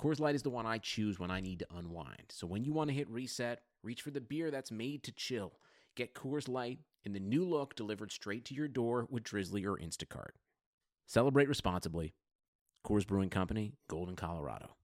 Coors Light is the one I choose when I need to unwind. So when you want to hit reset, reach for the beer that's made to chill. Get Coors Light in the new look delivered straight to your door with Drizly or Instacart. Celebrate responsibly. Coors Brewing Company, Golden, Colorado.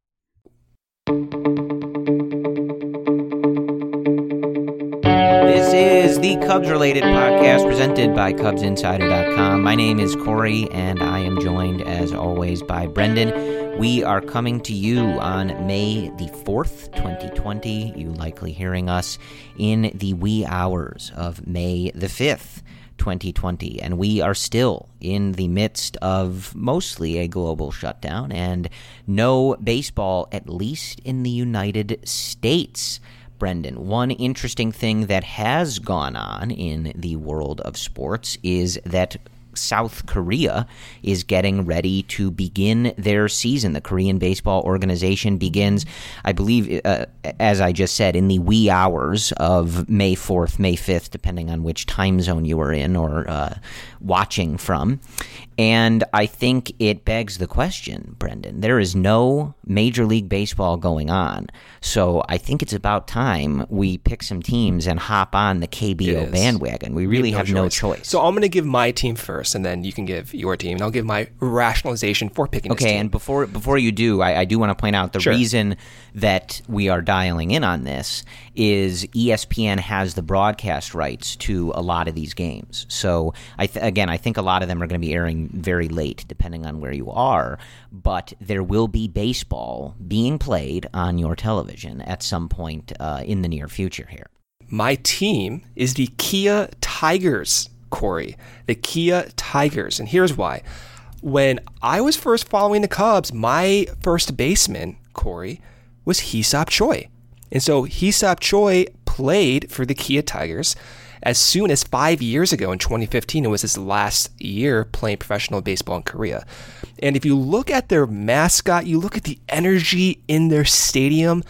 This is the Cubs related podcast presented by CubsInsider.com. My name is Corey, and I am joined, as always, by Brendan. We are coming to you on May the 4th, 2020. You likely hearing us in the wee hours of May the 5th. 2020, and we are still in the midst of mostly a global shutdown and no baseball, at least in the United States. Brendan. One interesting thing that has gone on in the world of sports is that South Korea is getting ready to begin their season. The Korean Baseball Organization begins, I believe, uh, as I just said, in the wee hours of May 4th, May 5th, depending on which time zone you are in or uh, watching from. And I think it begs the question, Brendan. There is no Major League Baseball going on. So I think it's about time we pick some teams and hop on the KBO bandwagon. We really We have, no choice. So I'm going to give my team first, and then you can give your team, and I'll give my rationalization for picking. Okay, and before before you do, I, I do want to point out the Sure. reason that we are dialing in on this is ESPN has the broadcast rights to a lot of these games. So I th- again, I think a lot of them are going to be airing very late, depending on where you are. But there will be baseball being played on your television at some point uh, in the near future here. my team is the Kia Tigers, Corey. The Kia Tigers, and here's why. When I was first following the Cubs, my first baseman, Corey, was Hee-seop Choi. And so Hee-seop Choi played for the Kia Tigers as soon as five years ago in 2015. It was his last year playing professional baseball in Korea. And if you look at their mascot, you look at the energy in their stadium,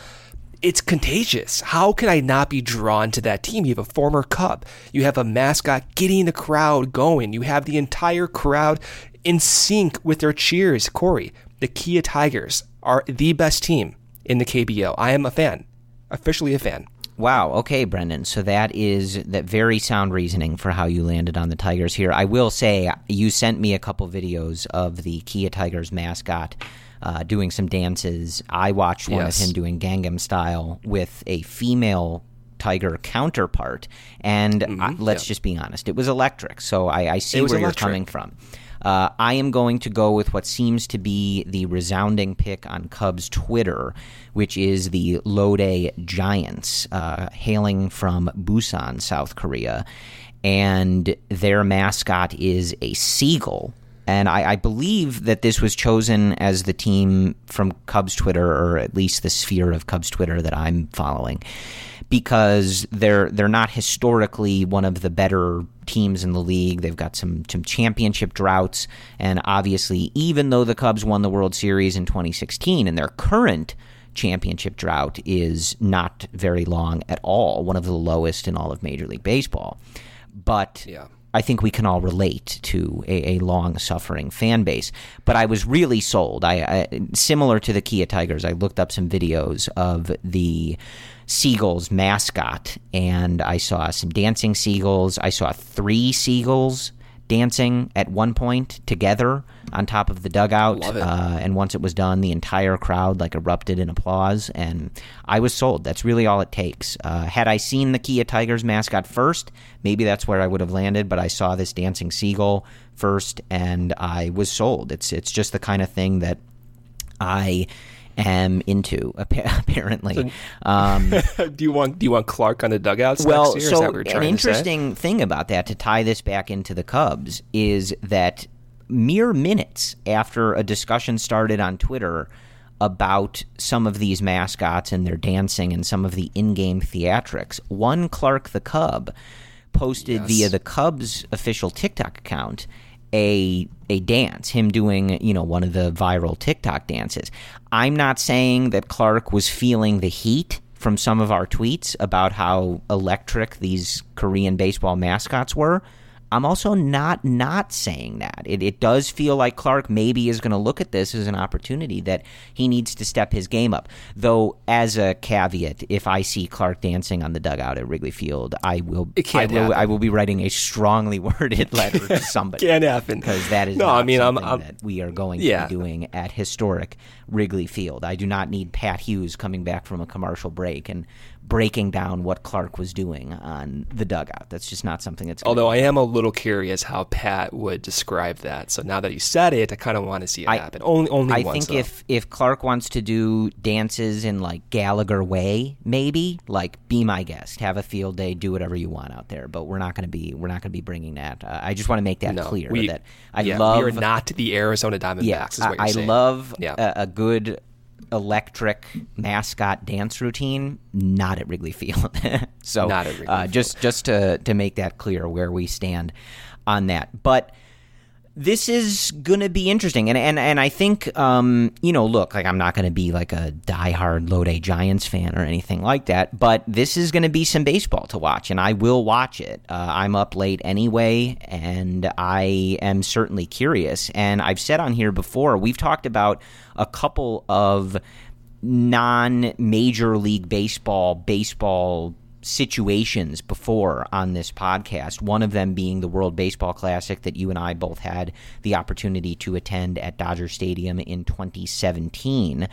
it's contagious. How can I not be drawn to that team? You have a former Cub. You have a mascot getting the crowd going. You have the entire crowd in sync with their cheers. Corey, the Kia Tigers are the best team in the KBO. I am a fan, officially a fan. Wow. Okay, Brendan. So that is that very sound reasoning for how you landed on the Tigers here. I will say you sent me a couple videos of the Kia Tigers mascot uh, doing some dances. I watched one Yes. of him doing Gangnam Style with a female tiger counterpart, and I, let's just be honest, it was electric. So I, I see Mm-hmm. Where electric. you're coming from. Uh, I am going to go with what seems to be the resounding pick on Cubs Twitter, which is the Lotte Giants, uh, hailing from Busan, South Korea. And their mascot is a seagull. And I, I believe that this was chosen as the team from Cubs Twitter, or at least the sphere of Cubs Twitter that I'm following because they're they're not historically one of the better teams in the league. They've got some some championship droughts, and obviously, even though the Cubs won the World Series in 2016, and their current championship drought is not very long at all, one of the lowest in all of Major League Baseball. But Yeah. I think we can all relate to a, a long suffering fan base. But I was really sold. I, I similar to the Kia Tigers. I looked up some videos of the Seagulls mascot, and I saw some dancing seagulls. I saw three seagulls dancing at one point together on top of the dugout. Uh, and once it was done, the entire crowd like erupted in applause, and I was sold. That's really all it takes. Uh, had I seen the Kia Tigers mascot first, maybe that's where I would have landed. But I saw this dancing seagull first, and I was sold. It's it's just the kind of thing that I am into. appa- Apparently, um, do you want do you want Clark on the dugouts? well, next year? Is that so what you're an trying to say? interesting thing about that to tie this back into the Cubs is that mere minutes after a discussion started on Twitter about some of these mascots and their dancing and some of the in-game theatrics, one Clark the Cub posted Yes. via the Cubs official TikTok account a a dance, him doing, you know, one of the viral TikTok dances. I'm not saying that Clark was feeling the heat from some of our tweets about how electric these Korean baseball mascots were. I'm also not not saying that. It, it does feel like Clark maybe is going to look at this as an opportunity that he needs to step his game up. Though, as a caveat, if I see Clark dancing on the dugout at Wrigley Field, I will I will, happen. I will be writing a strongly worded letter to somebody. Can't happen. because that is No, not I mean, I'm- I'm- that we are going Yeah. to be doing at historic Wrigley Field. I do not need Pat Hughes coming back from a commercial break and breaking down what Clark was doing on the dugout. That's just not something that's. Although I am a little curious how Pat would describe that. So now that you said it, I kind of want to see it I- happen. Only, only I once. think though. if if Clark wants to do dances in like Gallagher way, maybe like be my guest, have a field day, do whatever you want out there. But we're not going to be we're not going to be bringing that. Uh, I just want to make that no, clear we, that I yeah, love we are not the Arizona Diamondbacks. yeah, is what you're I, I love Yeah. a, a good electric mascot dance routine. Not at Wrigley Field. so Not at Wrigley uh, Field. just just to to make that clear where we stand on that, but. This is gonna be interesting, and and and I think, um, you know, look, like I'm not gonna be like a diehard Lotte Giants fan or anything like that, but this is gonna be some baseball to watch, and I will watch it. Uh, I'm up late anyway, and I am certainly curious. And I've said on here before, we've talked about a couple of non Major League Baseball baseball situations before on this podcast. One of them being the World Baseball Classic that you and I both had the opportunity to attend at Dodger Stadium in 2017.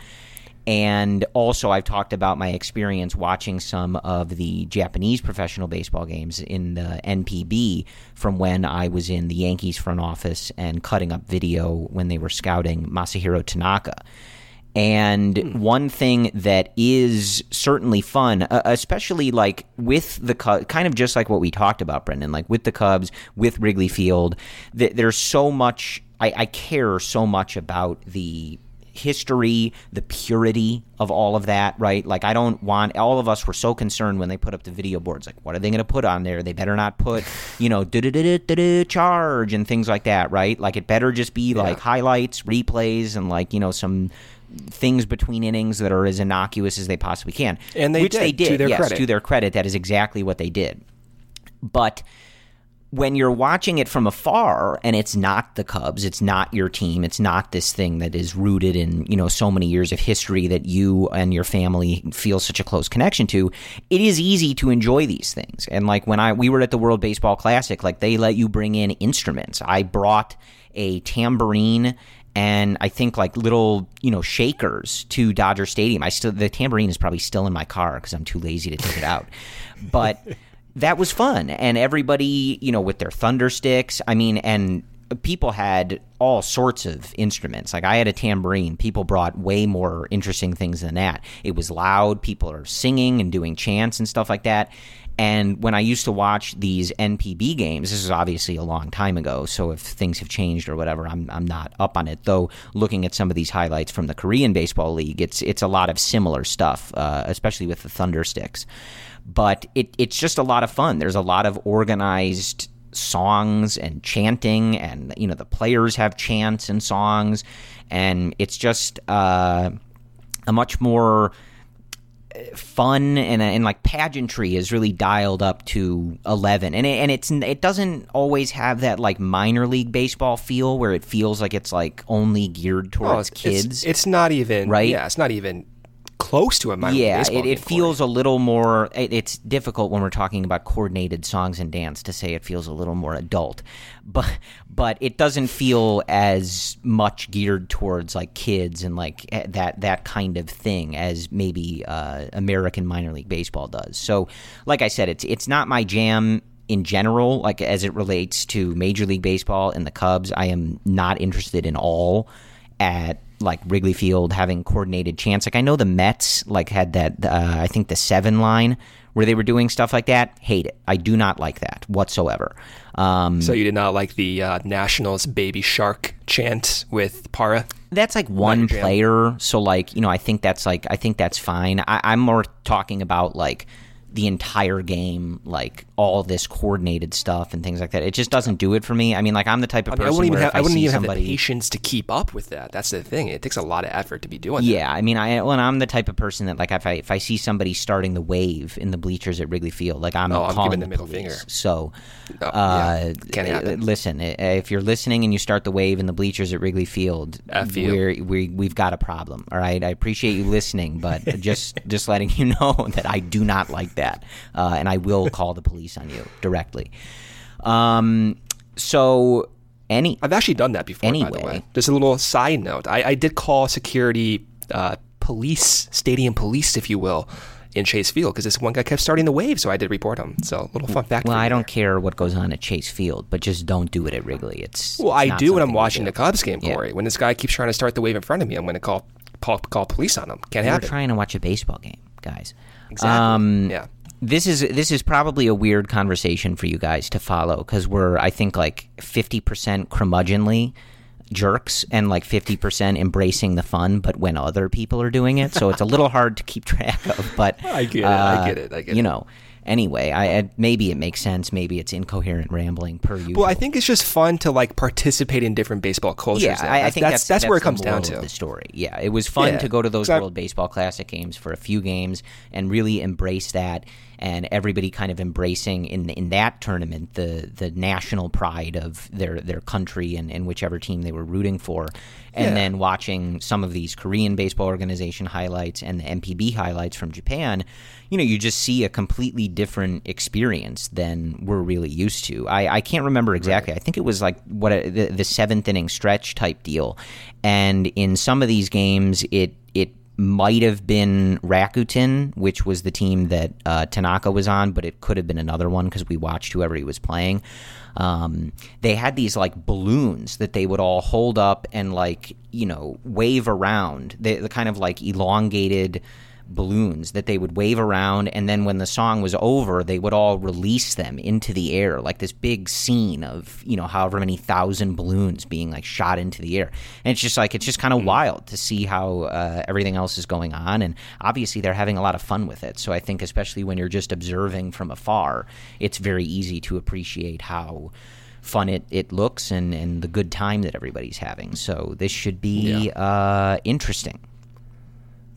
And also, I've talked about my experience watching some of the Japanese professional baseball games in the NPB from when I was in the Yankees front office and cutting up video when they were scouting Masahiro Tanaka. And one thing that is certainly fun, uh, especially like with the Cubs, kind of just like what we talked about, Brendan, like with the Cubs, with Wrigley Field, th- there's so much, I, I care so much about the history, the purity of all of that, right? Like, I don't want, all of us were so concerned when they put up the video boards. Like, what are they going to put on there? They better not put, you know, charge and things like that, right? Like, it better just be like highlights, replays, and like, you know, some things between innings that are as innocuous as they possibly can. And they which did, they to did. their yes, credit. to their credit, that is exactly what they did. But when you're watching it from afar and it's not the Cubs, it's not your team, it's not this thing that is rooted in, you know, so many years of history that you and your family feel such a close connection to, it is easy to enjoy these things. And like when I we were at the World Baseball Classic, like they let you bring in instruments. I brought a tambourine and I think like little, you know, shakers to Dodger Stadium. I still the tambourine is probably still in my car because I'm too lazy to take it out. But that was fun, and everybody, you know, with their thunder sticks. I mean, and people had all sorts of instruments. Like I had a tambourine. People brought way more interesting things than that. It was loud. People are singing and doing chants and stuff like that. And when I used to watch these NPB games, this is obviously a long time ago, so if things have changed or whatever, I'm, I'm not up on it. Though looking at some of these highlights from the Korean Baseball League, it's it's a lot of similar stuff, uh, especially with the Thunder Sticks. But it, it's just a lot of fun. There's a lot of organized songs and chanting, and you know the players have chants and songs, and it's just. Uh, a much more fun and, and like pageantry is really dialed up to 11 and it, and it's it doesn't always have that like minor league baseball feel where it feels like it's like only geared oh, towards Oh, it's, kids It's, it's not even Right? Yeah, it's not even close to a minor league yeah baseball it, it feels a little more it, it's difficult when we're talking about coordinated songs and dance to say it feels a little more adult. But but it doesn't feel as much geared towards like kids and like eh, that that kind of thing as maybe uh, American minor league baseball does. So like I said it's it's not my jam in general, like as it relates to Major League Baseball and the Cubs, I am not interested in all at like Wrigley Field having coordinated chants. Like I know the Mets like had that uh, I think the seven line where they were doing stuff like that. Hate it. I do not like that whatsoever. Um, So you did not like the uh, Nationals "Baby Shark" chant with Parra? that's like one jam. player. So like you know, I think that's like I think that's fine. I, I'm more talking about like the entire game, like all this coordinated stuff and things like that. It just doesn't do it for me. I mean, like I'm the type of I, mean, I person wouldn't even where have, if I wouldn't even somebody, have the patience to keep up with that. That's the thing. It takes a lot of effort to be doing. that. Yeah, I mean, I when I'm the type of person that like if I if I see somebody starting the wave in the bleachers at Wrigley Field, like I'm Oh, I'm calling giving the middle police. finger. So, Oh, uh, yeah. Can't listen, if you're listening and you start the wave in the bleachers at Wrigley Field, we're, we we've got a problem. All right, I appreciate you listening, but just just letting you know that I do not like that, uh, and I will call the police on you directly. Um, so any I've actually done that before. by the Anyway. way, just a little side note. I, I did call security, uh, police, stadium police, if you will, in Chase Field because this one guy kept starting the wave, so I did report him. So little fun fact. Well, I don't there. care what goes on at Chase Field, but just don't do it at Wrigley. It's Well, it's I do when I'm watching the Cubs game, Yeah. Corey. When this guy keeps trying to start the wave in front of me, I'm going to call, call call police on him. Can't happen. trying to watch a baseball game, guys. Exactly. Um, yeah. This is this is probably a weird conversation for you guys to follow because we're I think like fifty percent curmudgeonly jerks and like fifty percent embracing the fun, but when other people are doing it, so it's a little hard to keep track of. But I get it, I uh, get it, I get you it. know. Anyway, I, I maybe it makes sense. Maybe it's incoherent rambling per usual. Well, I think it's just fun to like participate in different baseball cultures. Yeah. I, I think that's, that's, where it comes down to. the story. Yeah, it was fun Yeah, to go to those World Baseball Classic games for a few games and really embrace that, and everybody kind of embracing in in that tournament the the national pride of their their country and, and whichever team they were rooting for, and Yeah. then watching some of these Korean Baseball Organization highlights and the NPB highlights from Japan. You know, you just see a completely different experience than we're really used to. I, I can't remember exactly. I think it was like what a, the, the seventh inning stretch type deal, and in some of these games, it it might have been Rakuten, which was the team that uh, Tanaka was on, but it could have been another one because we watched whoever he was playing. Um, they had these like balloons that they would all hold up and like you know wave around. They, the kind of like elongated balloons that they would wave around and then when the song was over they would all release them into the air like this big scene of you know however many thousand balloons being like shot into the air. And it's just like it's just kind of wild to see how uh, everything else is going on and obviously they're having a lot of fun with it. So i think especially when you're just observing from afar it's very easy to appreciate how fun it, it looks and, and the good time that everybody's having. So this should be uh, interesting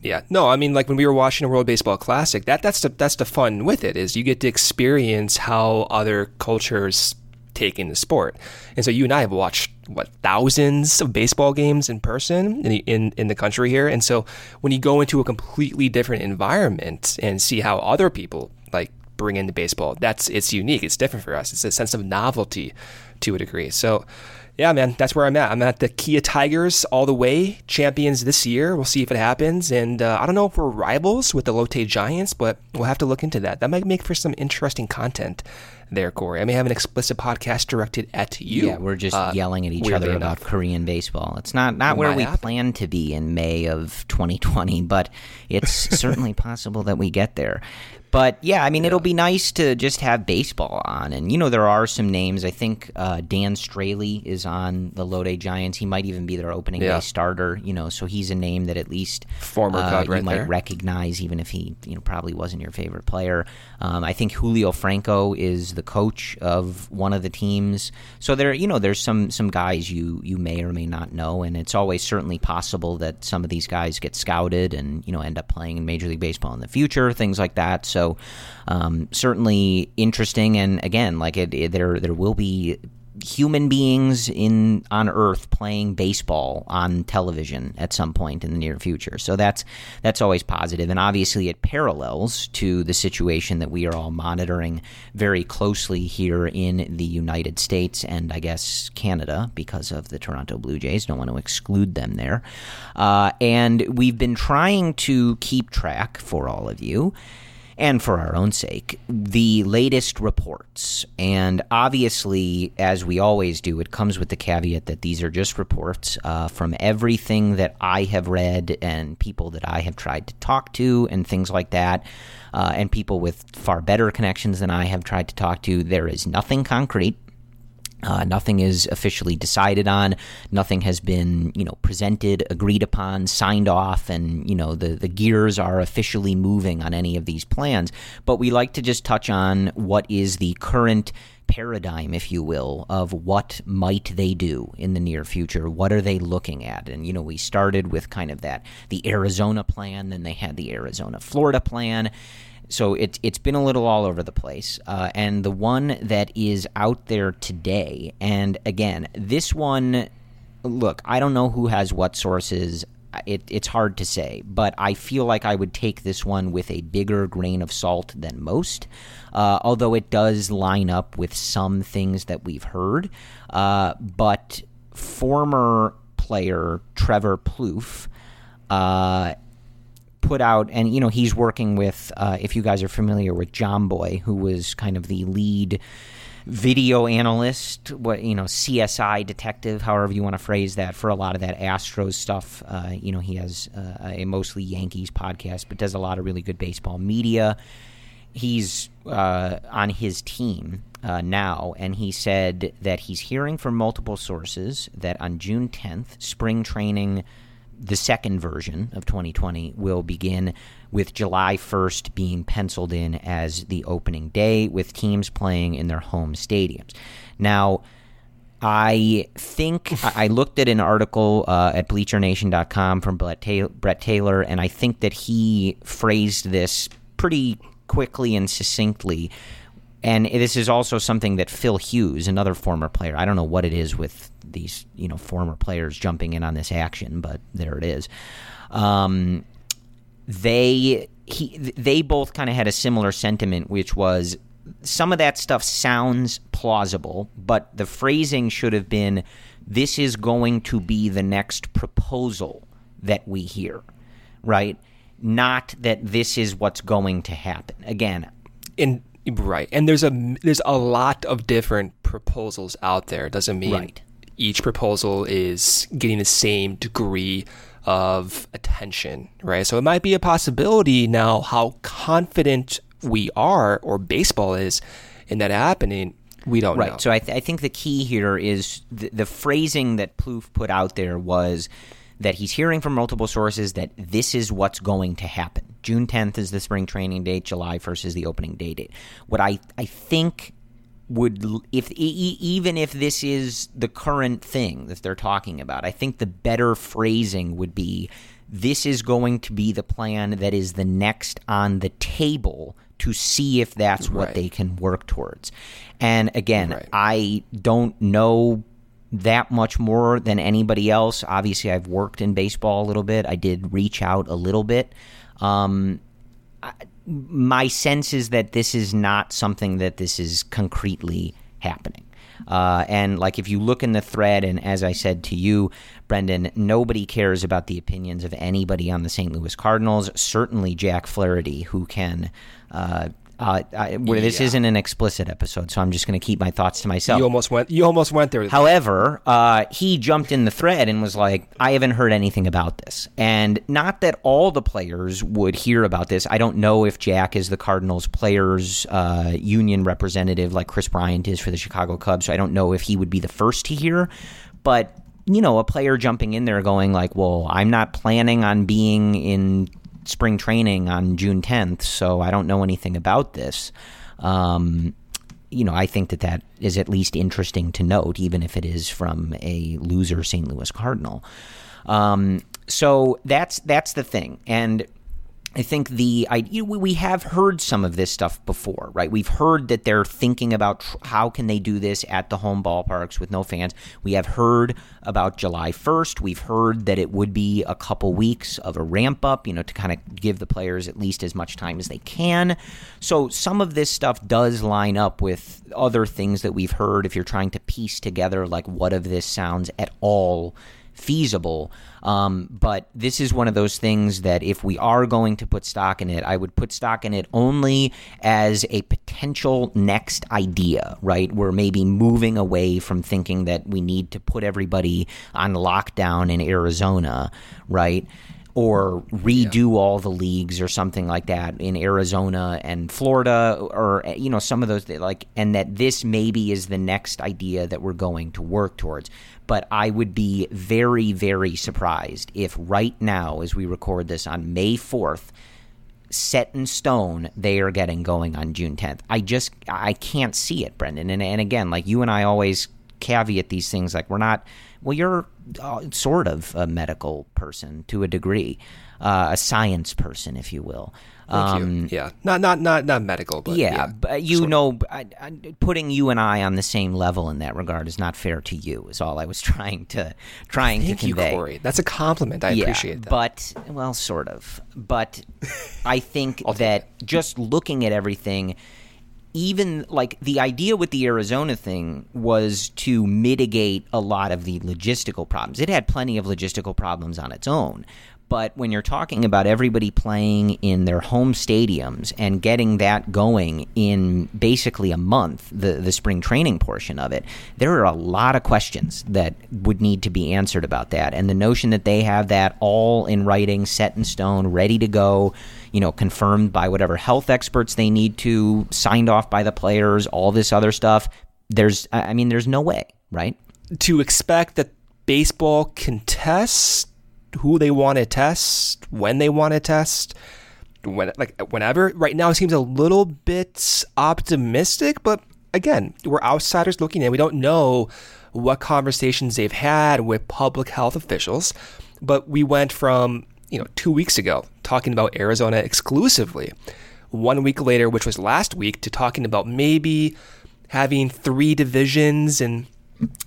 Yeah, no, I mean like when we were watching a World Baseball Classic, that that's the that's the fun with it is you get to experience how other cultures take in the sport. And so you and I have watched what thousands of baseball games in person in the, in, in the country here. And so when you go into a completely different environment and see how other people like bring in the baseball, that's it's unique. It's different for us. It's a sense of novelty to a degree. So yeah, man, that's where I'm at. I'm at the Kia Tigers all the way, champions this year. We'll see if it happens. And uh, I don't know if we're rivals with the Lotte Giants, but we'll have to look into that. That might make for some interesting content there, Corey. I may have an explicit podcast directed at you. Yeah, we're just uh, yelling at each other enough. about Korean baseball. It's not not where we happen. plan to be in May of 2020, but it's certainly possible that we get there. But yeah, I mean, it'll be nice to just have baseball on, and you know, there are some names. I think uh, Dan Straily is on the Lotte Giants. He might even be their opening Yeah. day starter. You know, so he's a name that at least Former uh, you right might there. recognize, even if he you know probably wasn't your favorite player. Um, I think Julio Franco is the coach of one of the teams. So there, you know, there's some some guys you you may or may not know, and it's always certainly possible that some of these guys get scouted and you know end up playing in Major League Baseball in the future, things like that. So um, certainly interesting, and again, like it, it there there will be human beings in on earth playing baseball on television at some point in the near future. So that's that's always positive and obviously it parallels to the situation that we are all monitoring very closely here in the United States and I guess Canada because of the Toronto Blue Jays. Don't want to exclude them there. Uh, and we've been trying to keep track for all of you and for our own sake, the latest reports. And obviously, as we always do, it comes with the caveat that these are just reports uh, from everything that I have read and people that I have tried to talk to and things like that. Uh, and people with far better connections than I have tried to talk to. There is nothing concrete. Uh, nothing is officially decided on. Nothing has been, you know, presented, agreed upon, signed off, and you know the the gears are officially moving on any of these plans. But we like to just touch on what is the current paradigm, if you will, of what might they do in the near future. What are they looking at? And you know, we started with kind of that the Arizona plan, then they had the Arizona Florida plan. So it's it's been a little all over the place, uh, and the one that is out there today, and again, this one, look, I don't know who has what sources. It, it's hard to say, but I feel like I would take this one with a bigger grain of salt than most. Uh, although it does line up with some things that we've heard, uh, but former player Trevor Plouffe uh, put out, and you know he's working with. Uh, if you guys are familiar with Jomboy, who was kind of the lead video analyst, what you know, CSI detective, however you want to phrase that, for a lot of that Astros stuff. Uh, you know, he has uh, a mostly Yankees podcast, but does a lot of really good baseball media. He's uh, on his team uh, now, and he said that he's hearing from multiple sources that on June 10th, spring training the second version of 2020 will begin with July 1st being penciled in as the opening day, with teams playing in their home stadiums. Now, I think I looked at an article uh, at BleacherNation.com from Brett Taylor, and I think that he phrased this pretty quickly and succinctly. And this is also something that Phil Hughes, another former player, I don't know what it is with these you know former players jumping in on this action, but there it is. Um, they he they both kind of had a similar sentiment, which was some of that stuff sounds plausible, but the phrasing should have been, "This is going to be the next proposal that we hear," right? Not that this is what's going to happen. Again, in right and there's a there's a lot of different proposals out there it doesn't mean Right. each proposal is getting the same degree of attention right so it might be a possibility now how confident we are or baseball is in that happening we don't Right. know So I, th- I think the key here is the, the phrasing that Plouffe put out there was that he's hearing from multiple sources that this is what's going to happen. June 10th is the spring training date. July 1st is the opening day date. What I I think would if even if this is the current thing that they're talking about, I think the better phrasing would be this is going to be the plan that is the next on the table to see if that's what Right. they can work towards. And again, Right. I don't know that much more than anybody else. Obviously, I've worked in baseball a little bit. I did reach out a little bit. Um, I, my sense is that this is not something that this is concretely happening. Uh, and like if you look in the thread, and as I said to you, Brendan, nobody cares about the opinions of anybody on the St. Louis Cardinals. Certainly Jack Flaherty, who can uh, Uh, I, well, this Yeah. isn't an explicit episode, so I'm just going to keep my thoughts to myself. You almost went. You almost went there. However, uh, he jumped in the thread and was like, I haven't heard anything about this. And not that all the players would hear about this. I don't know if Jack is the Cardinals players uh, union representative like Kris Bryant is for the Chicago Cubs. So I don't know if he would be the first to hear. But, you know, a player jumping in there going like, well, I'm not planning on being in spring training on June 10th, so I don't know anything about this. Um, you know, I think that that is at least interesting to note, even if it is from a loser St. Louis Cardinal. Um, so that's that's the thing, and I think the I, you know, we have heard some of this stuff before, right? We've heard that they're thinking about tr- how can they do this at the home ballparks with no fans. We have heard about July 1st. We've heard that it would be a couple weeks of a ramp up, you know, to kind of give the players at least as much time as they can. So some of this stuff does line up with other things that we've heard if you're trying to piece together like what of this sounds at all feasible. Um, but this is one of those things that if we are going to put stock in it, I would put stock in it only as a potential next idea, right? We're maybe moving away from thinking that we need to put everybody on lockdown in Arizona, right? Or redo all the leagues or something like that in Arizona and Florida or you know some of those like and that this maybe is the next idea that we're going to work towards but I would be very very surprised if right now as we record this on May 4th set in stone they are getting going on June 10th. I just I can't see it, Brendan. And and again, like you and I always caveat these things like we're not well you're uh, sort of a medical person to a degree, uh, a science person if you will. Thank Um, you. Yeah, not not not not medical, but yeah, yeah, but you know, I, I, putting you and I on the same level in that regard is not fair to you. Is all I was trying to trying Thank to you. Corey. That's a compliment. I yeah, appreciate that. But well, sort of. But I think that just looking at everything, even like the idea with the Arizona thing was to mitigate a lot of the logistical problems. It had plenty of logistical problems on its own. But when you're talking about everybody playing in their home stadiums and getting that going in basically a month, the, the spring training portion of it, there are a lot of questions that would need to be answered about that. And the notion that they have that all in writing, set in stone, ready to go, you know, confirmed by whatever health experts they need to, signed off by the players, all this other stuff, there's, I mean, there's no way, right? to expect that baseball can test who they want to test, when they want to test, when like whenever. Right now, seems a little bit optimistic, but again, we're outsiders looking in. We don't know what conversations they've had with public health officials, but we went from you know two weeks ago talking about Arizona exclusively. One week later, which was last week, to talking about maybe having three divisions and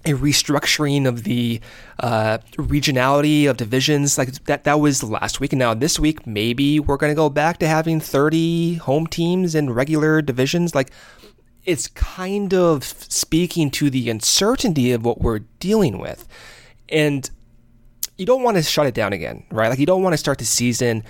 a restructuring of the uh, regionality of divisions. Like that that was last week. And now this week maybe we're going to go back to having 30 home teams in regular divisions. Like it's kind of speaking to the uncertainty of what we're dealing with. And you don't want to shut it down again right like you don't want to start the season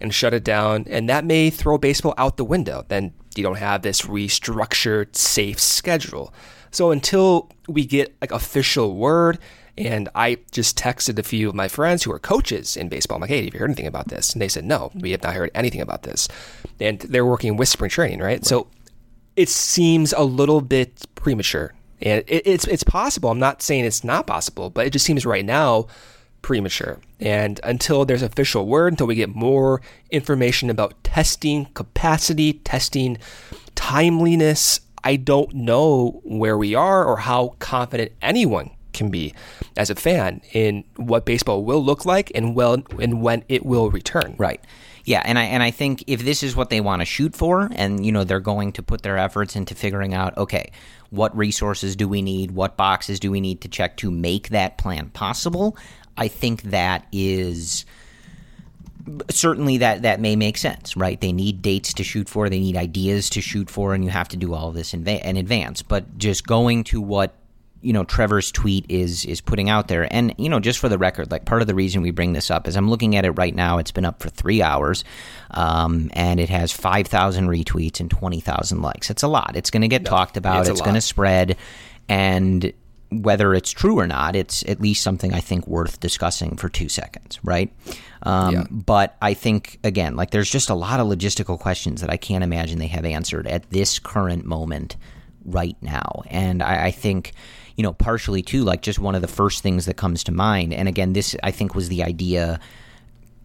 and shut it down and that may throw baseball out the window then you don't have this restructured safe schedule so until we get like official word, and I just texted a few of my friends who are coaches in baseball. I'm like, hey, have you heard anything about this? And they said, no, we have not heard anything about this. And they're working with spring training, right? So it seems a little bit premature. And it, it's it's possible. I'm not saying it's not possible, but it just seems right now premature. And until there's official word, until we get more information about testing capacity, testing timeliness, I don't know where we are or how confident anyone can be as a fan in what baseball will look like and well and when it will return. Right. Yeah, and I and I think if this is what they want to shoot for, and you know they're going to put their efforts into figuring out, okay, what resources do we need, what boxes do we need to check to make that plan possible? I think that is certainly that that may make sense, right? They need dates to shoot for, they need ideas to shoot for, and you have to do all of this in, va- in advance. But just going to what you know Trevor's tweet is is putting out there. And you know, just for the record, like part of the reason we bring this up is I'm looking at it right now. It's been up for three hours, um, and it has five thousand retweets and twenty thousand likes. It's a lot. It's going to get no, talked about. It's, it's going to spread, and whether it's true or not, it's at least something I think worth discussing for two seconds, right? Um, yeah. But I think again, like there's just a lot of logistical questions that I can't imagine they have answered at this current moment right now, and I, I think you know, partially too, like just one of the first things that comes to mind. And again, this I think was the idea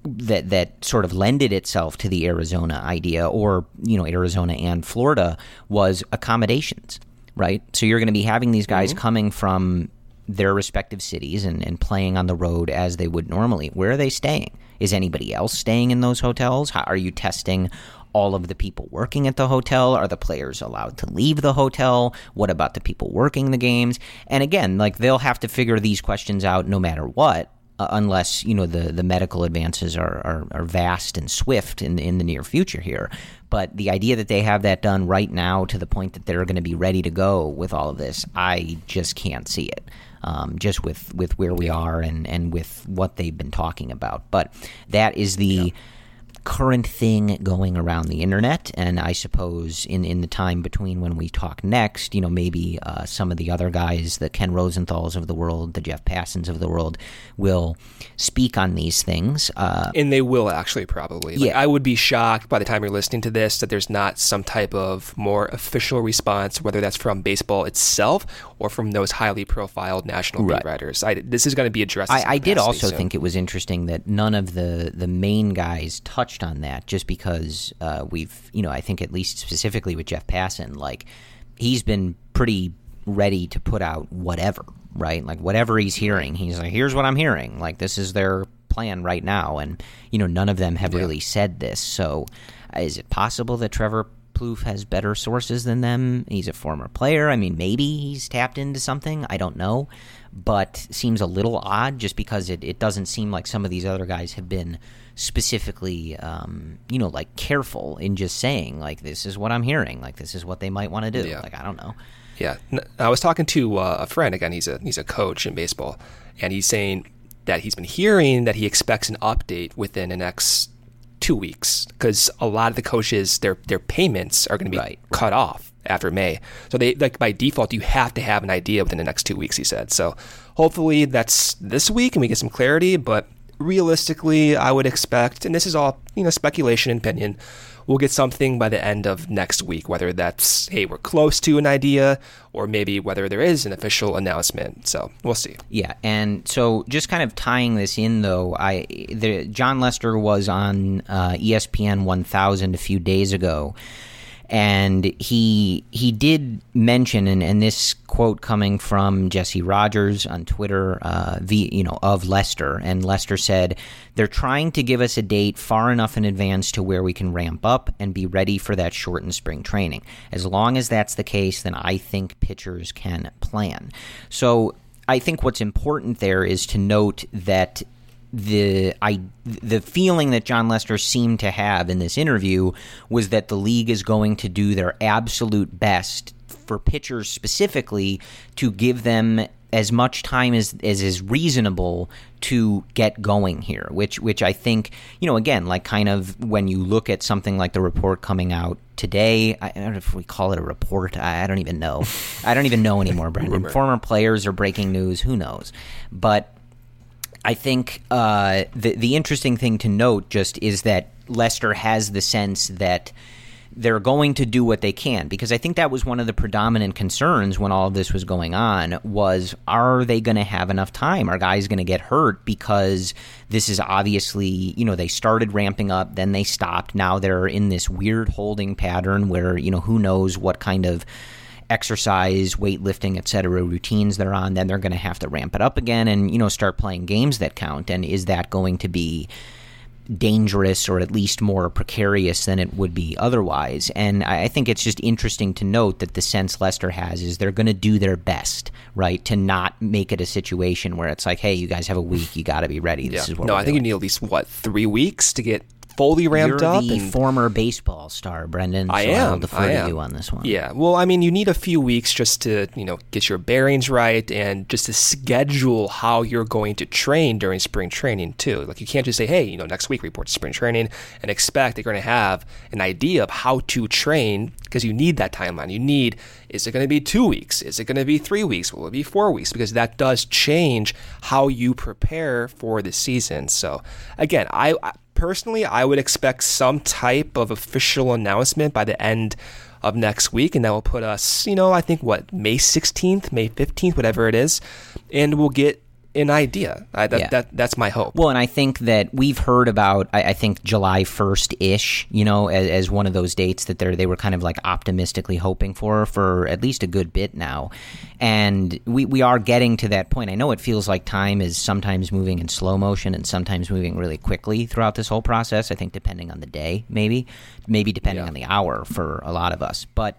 that that sort of lended itself to the Arizona idea, or you know, Arizona and Florida was accommodations, right? So you're going to be having these guys mm-hmm. coming from their respective cities and, and playing on the road as they would normally. Where are they staying? Is anybody else staying in those hotels? How, are you testing all of the people working at the hotel? Are the players allowed to leave the hotel? What about the people working the games? And again, like they'll have to figure these questions out no matter what. Uh, unless you know the, the medical advances are, are, are, vast and swift in in the near future here, but the idea that they have that done right now to the point that they're going to be ready to go with all of this, I just can't see it. Um, just with, with where we are and, and with what they've been talking about. But that is the yeah current thing going around the internet. And I suppose in, in the time between when we talk next, you know, maybe uh, some of the other guys, the Ken Rosenthal's of the world, the Jeff Passans of the world, will speak on these things. Uh, and they will actually probably. Like, yeah. I would be shocked by the time you're listening to this that there's not some type of more official response, whether that's from baseball itself or from those highly profiled national right. beat writers. I, this is going to be addressed. I, I did also so. think it was interesting that none of the, the main guys touched on that just because uh, we've, you know, I think at least specifically with Jeff Passan, like he's been pretty ready to put out whatever, right? Like whatever he's hearing, he's like, here's what I'm hearing. Like this is their plan right now, and you know, none of them have yeah. really said this. So, is it possible that Trevor Plouffe has better sources than them? He's a former player. I mean, maybe he's tapped into something. I don't know, but seems a little odd just because it, it doesn't seem like some of these other guys have been specifically, um, you know, like careful in just saying like this is what I'm hearing, like this is what they might want to do. Yeah. Like I don't know. Yeah, I was talking to uh, a friend again. He's a he's a coach in baseball, and he's saying that he's been hearing that he expects an update within the next two weeks because a lot of the coaches their their payments are going to be right. cut off after May. So they like by default you have to have an idea within the next two weeks. He said. So hopefully that's this week and we get some clarity. But realistically, I would expect, and this is all, you know, speculation and opinion, we'll get something by the end of next week, whether that's, hey, we're close to an idea, or maybe whether there is an official announcement. So we'll see. Yeah. And so just kind of tying this in, though, I the, Jon Lester was on uh, ESPN 1000 a few days ago and he he did mention and, and this quote coming from Jesse Rogers on Twitter uh, the you know of Lester. And Lester said they're trying to give us a date far enough in advance to where we can ramp up and be ready for that shortened spring training. As long as that's the case then I think pitchers can plan. So I think what's important there is to note that the I the feeling that Jon Lester seemed to have in this interview was that the league is going to do their absolute best for pitchers specifically to give them as much time as, as is reasonable to get going here which which I think you know again like kind of when you look at something like the report coming out today I don't know if we call it a report I, I don't even know. I don't even know anymore Brendan former players are breaking news who knows? But I think uh, the the interesting thing to note just is that Lester has the sense that they're going to do what they can because I think that was one of the predominant concerns when all of this was going on was are they going to have enough time? Are guys going to get hurt? Because this is obviously you know they started ramping up then they stopped. Now they're in this weird holding pattern where you know who knows what kind of exercise, weightlifting, etc. routines they're on, then they're going to have to ramp it up again and you know start playing games that count. And is that going to be dangerous or at least more precarious than it would be otherwise? And I think it's just interesting to note that the sense Lester has is they're going to do their best, right, to not make it a situation where it's like, hey, you guys have a week, you got to be ready. This yeah. is what. No, I think you need at least what three weeks to get fully ramped You're up. the and former baseball star, Brendan. I so am. I'll defer I to am. you on this one. Yeah. Well, I mean, you need a few weeks just to, you know, get your bearings right and just to schedule how you're going to train during spring training too. Like you can't just say, "Hey, you know, next week report to spring training" and expect that you're going to have an idea of how to train because you need that timeline. You need is it going to be 2 weeks? Is it going to be 3 weeks? Will it be 4 weeks? Because that does change how you prepare for the season. So, again, I, I personally I would expect some type of official announcement by the end of next week, and that will put us, you know, I think what May 16th, May 15th, whatever it is, and we'll get an idea. I, that, Yeah. that that's my hope. Well, and I think that we've heard about, I, I think July first ish, you know, as, as one of those dates that they they were kind of like optimistically hoping for for at least a good bit now, and we we are getting to that point. I know it feels like time is sometimes moving in slow motion and sometimes moving really quickly throughout this whole process. I think depending on the day, maybe, maybe depending Yeah. on the hour for a lot of us, but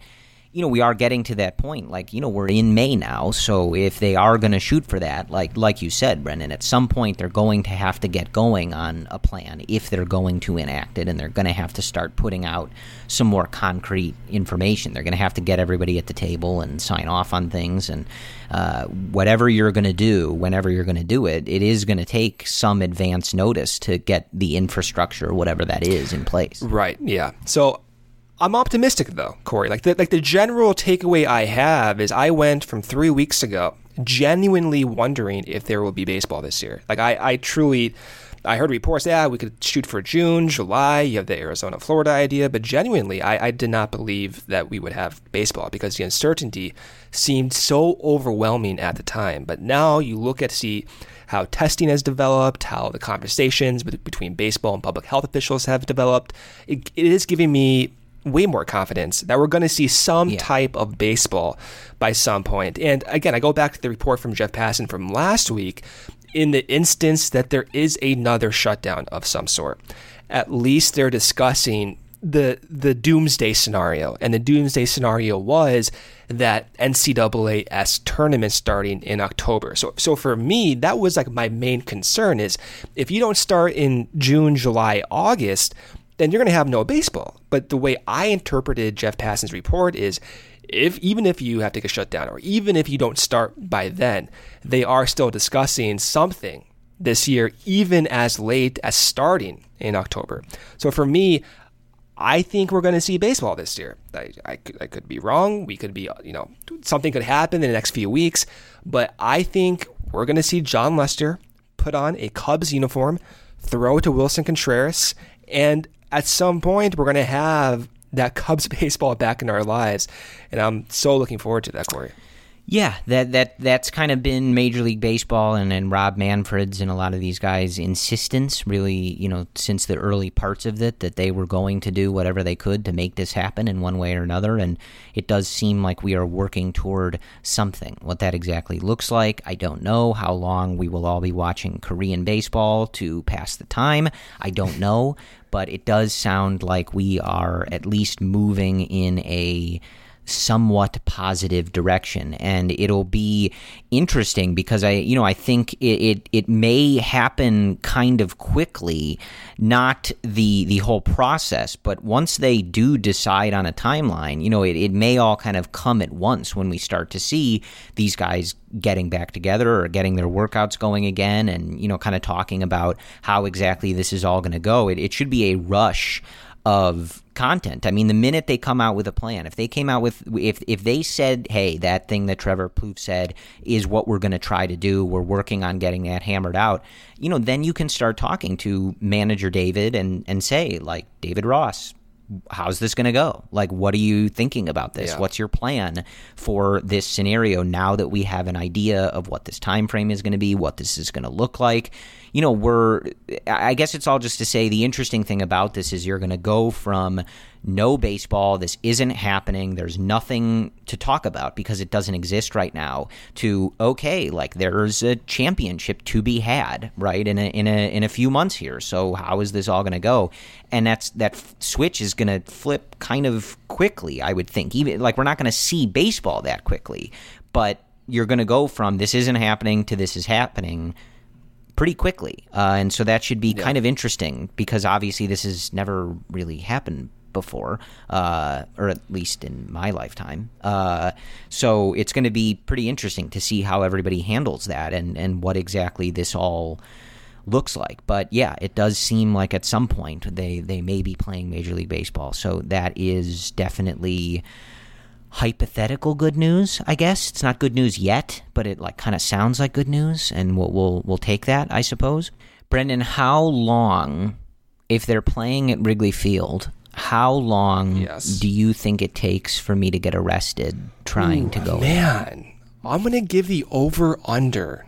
you know, we are getting to that point. Like, you know, we're in May now, so if they are going to shoot for that, like like you said, Brendan, at some point they're going to have to get going on a plan if they're going to enact it, and they're going to have to start putting out some more concrete information. They're going to have to get everybody at the table and sign off on things, and uh, whatever you're going to do, whenever you're going to do it, it is going to take some advance notice to get the infrastructure, whatever that is, in place. Right. Yeah. So I'm optimistic though, Corey. Like the like the general takeaway I have is I went from three weeks ago genuinely wondering if there will be baseball this year. Like I, I truly I heard reports, yeah, we could shoot for June, July, you have the Arizona Florida idea, but genuinely I, I did not believe that we would have baseball because the uncertainty seemed so overwhelming at the time. But now you look at see how testing has developed, how the conversations between baseball and public health officials have developed. It, it is giving me way more confidence that we're going to see some Yeah. type of baseball by some point. And again, I go back to the report from Jeff Passan from last week. In the instance that there is another shutdown of some sort, at least they're discussing the the doomsday scenario. And the doomsday scenario was that NCAA S tournament starting in October. So so for me, that was like my main concern is if you don't start in June, July, August, then you're going to have no baseball. But the way I interpreted Jeff Passan's report is if even if you have to get shut down or even if you don't start by then, they are still discussing something this year, even as late as starting in October. So for me, I think we're going to see baseball this year. I, I, could, I could be wrong. We could be, you know, something could happen in the next few weeks. But I think we're going to see Jon Lester put on a Cubs uniform, throw to Willson Contreras, and at some point we're going to have that Cubs baseball back in our lives. And I'm so looking forward to that, Corey. Yeah, that that that's kind of been Major League Baseball and, and Rob Manfred's and a lot of these guys' insistence, really, you know, since the early parts of it, that they were going to do whatever they could to make this happen in one way or another. And it does seem like we are working toward something. What that exactly looks like, I don't know. How long we will all be watching Korean baseball to pass the time, I don't know. But it does sound like we are at least moving in a somewhat positive direction. And it'll be interesting because i you know i think it, it it may happen kind of quickly not the the whole process but once they do decide on a timeline you know it, it may all kind of come at once when we start to see these guys getting back together or getting their workouts going again and you know kind of talking about how exactly this is all going to go. It, it should be a rush of content. I mean, the minute they come out with a plan, if they came out with, if if they said, "Hey, that thing that Trevor Plouffe said is what we're going to try to do. We're working on getting that hammered out," you know, then you can start talking to manager David and and say, like, David Ross, how's this going to go? Like, what are you thinking about this? Yeah. What's your plan for this scenario now that we have an idea of what this time frame is going to be, what this is going to look like? You know, we're, I guess it's all just to say the interesting thing about this is you're going to go from no baseball, this isn't happening, there's nothing to talk about because it doesn't exist right now, to okay, like there's a championship to be had, right, in a, in a, in a few months here. So how is this all going to go? And that's, that switch is going to flip kind of quickly, I would think. Even like we're not going to see baseball that quickly, but you're going to go from this isn't happening to this is happening pretty quickly, uh, and so that should be kind of interesting because obviously this has never really happened before, uh, or at least in my lifetime. Uh, so it's going to be pretty interesting to see how everybody handles that and and what exactly this all looks like. But yeah, it does seem like at some point they they may be playing Major League Baseball. So that is definitely hypothetical good news, I guess. It's not good news yet, but it like kind of sounds like good news and we'll we'll we'll take that, I suppose. Brendan, how long if they're playing at Wrigley Field, how long Yes. do you think it takes for me to get arrested trying to go? Man, I'm gonna give the over under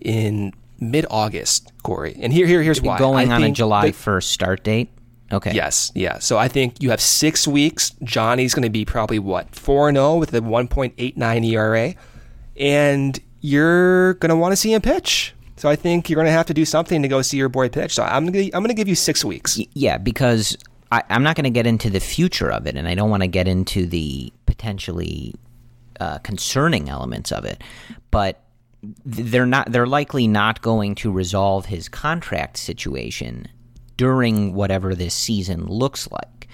in mid August, Corey. And here, here, here's why. going I on a July 1st start date? Okay. Yes, yeah. So I think you have six weeks. Johnny's going to be probably what four and zero with a 1.89 ERA, and you're going to want to see him pitch. So I think you're going to have to do something to go see your boy pitch. So I'm going to I'm going to give you six weeks. Yeah, because I, I'm not going to get into the future of it, and I don't want to get into the potentially uh, concerning elements of it. But they're not. They're likely not going to resolve his contract situation during whatever this season looks like.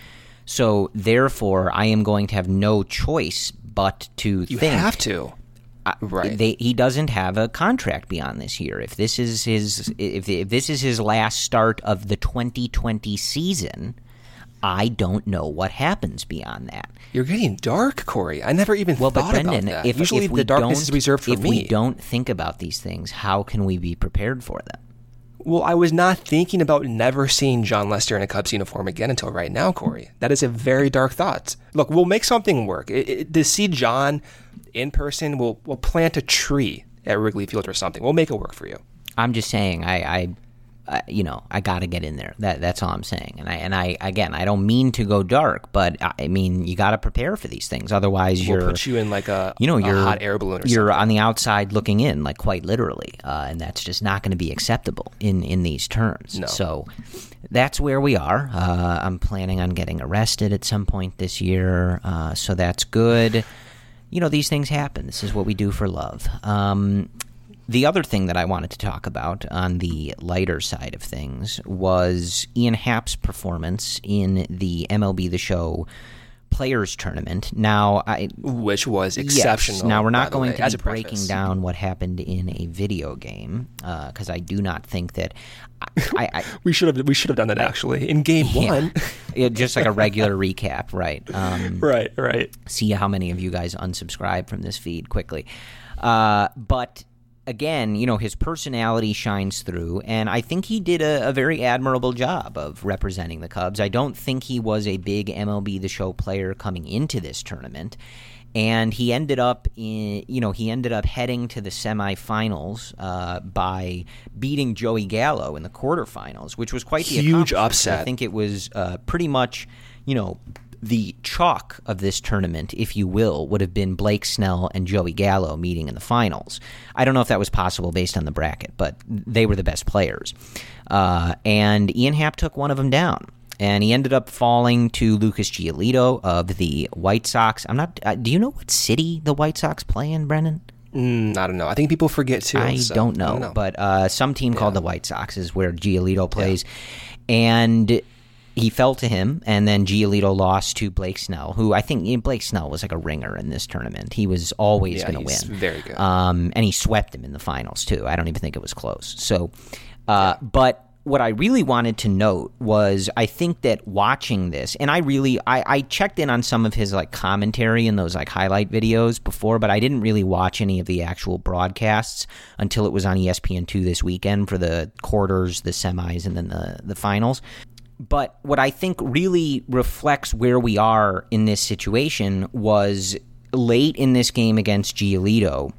So therefore, I am going to have no choice but to You think have to. I- Right. They, he doesn't have a contract beyond this year. If this is his, if, if this is his last start of the 2020 season, I don't know what happens beyond that. You're getting dark, Corey. I never even Well, but thought Brendan, about that. if Usually if the darkness is reserved for if me. we don't think about these things, how can we be prepared for them? Well, I was not thinking about never seeing Jon Lester in a Cubs uniform again until right now, Corey. That is a very dark thought. Look, we'll make something work. It, it, to see Jon in person, we'll we'll plant a tree at Wrigley Field or something. We'll make it work for you. I'm just saying, I, I, You know, I got to get in there. That that's all I'm saying. And I and I again, I don't mean to go dark, but I, mean you got to prepare for these things. Otherwise, We'll you're put you in like a you know you're hot air balloon or you're something. on the outside looking in, like quite literally, uh, and that's just not going to be acceptable in in these terms. No. So that's where we are. Uh, I'm planning on getting arrested at some point this year, uh, so that's good. You know, these things happen. This is what we do for love. Um, the other thing that I wanted to talk about on the lighter side of things was Ian Happ's performance in the MLB The Show Players Tournament. Now, I which was Yes. exceptional. Now we're not going way, to be breaking down what happened in a video game because I do not think that I, I, I We should have we should have done that actually in game yeah. one. Yeah, just like a regular recap, right? Um, right, right. see how many of you guys unsubscribe from this feed quickly. Uh, but again, you know, his personality shines through, and I think he did a, a very admirable job of representing the Cubs. I don't think he was a big MLB The Show player coming into this tournament. And he ended up in, you know, he ended up heading to the semifinals uh, by beating Joey Gallo in the quarterfinals, which was quite the Huge upset. I think it was uh, pretty much, you know, the chalk of this tournament, if you will, would have been Blake Snell and Joey Gallo meeting in the finals. I don't know if that was possible based on the bracket, but they were the best players. Uh, and Ian Happ took one of them down. And he ended up falling to Lucas Giolito of the White Sox. I'm not. Uh, do you know what city the White Sox play in, Brennan? Mm, I don't know. I think people forget too. I so, don't know, but uh, some team called the White Sox is where Giolito plays, and he fell to him, and then Giolito lost to Blake Snell, who I think you know, Blake Snell was like a ringer in this tournament. He was always Yeah, going to win, very good. um, and he swept him in the finals too. I don't even think it was close. So, uh, but what I really wanted to note was I think that watching this, and I really I, I checked in on some of his like commentary in those like highlight videos before, but I didn't really watch any of the actual broadcasts until it was on ESPN two this weekend for the quarters, the semis, and then the the finals. But what I think really reflects where we are in this situation was late in this game against Giolito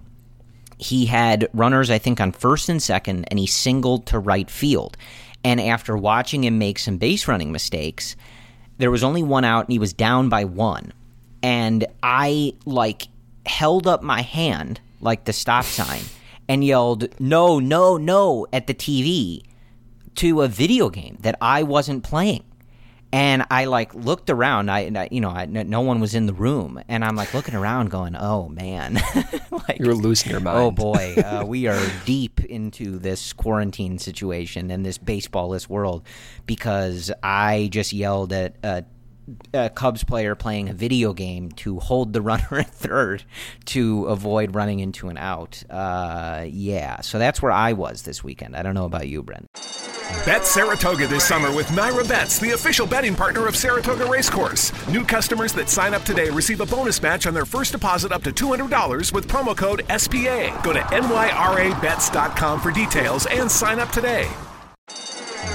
he had runners, I think, on first and second, and he singled to right field. And after watching him make some base running mistakes, there was only one out, and he was down by one. And I, like, held up my hand, like the stop sign, and yelled, no, no, no, at the TV to a video game that I wasn't playing. And I like looked around. I, I you know, I, no one was in the room, and I'm like looking around, going, "Oh man, like you're losing your mind." Oh boy, uh, we are deep into this quarantine situation and this baseballless world because I just yelled at a, a Cubs player playing a video game to hold the runner at third to avoid running into an out. Uh, yeah, so that's where I was this weekend. I don't know about you, Brent. Bet Saratoga this summer with NYRA Bets, the official betting partner of Saratoga Racecourse. New customers that sign up today receive a bonus match on their first deposit up to $200 with promo code SPA. Go to nyrabets.com for details and sign up today.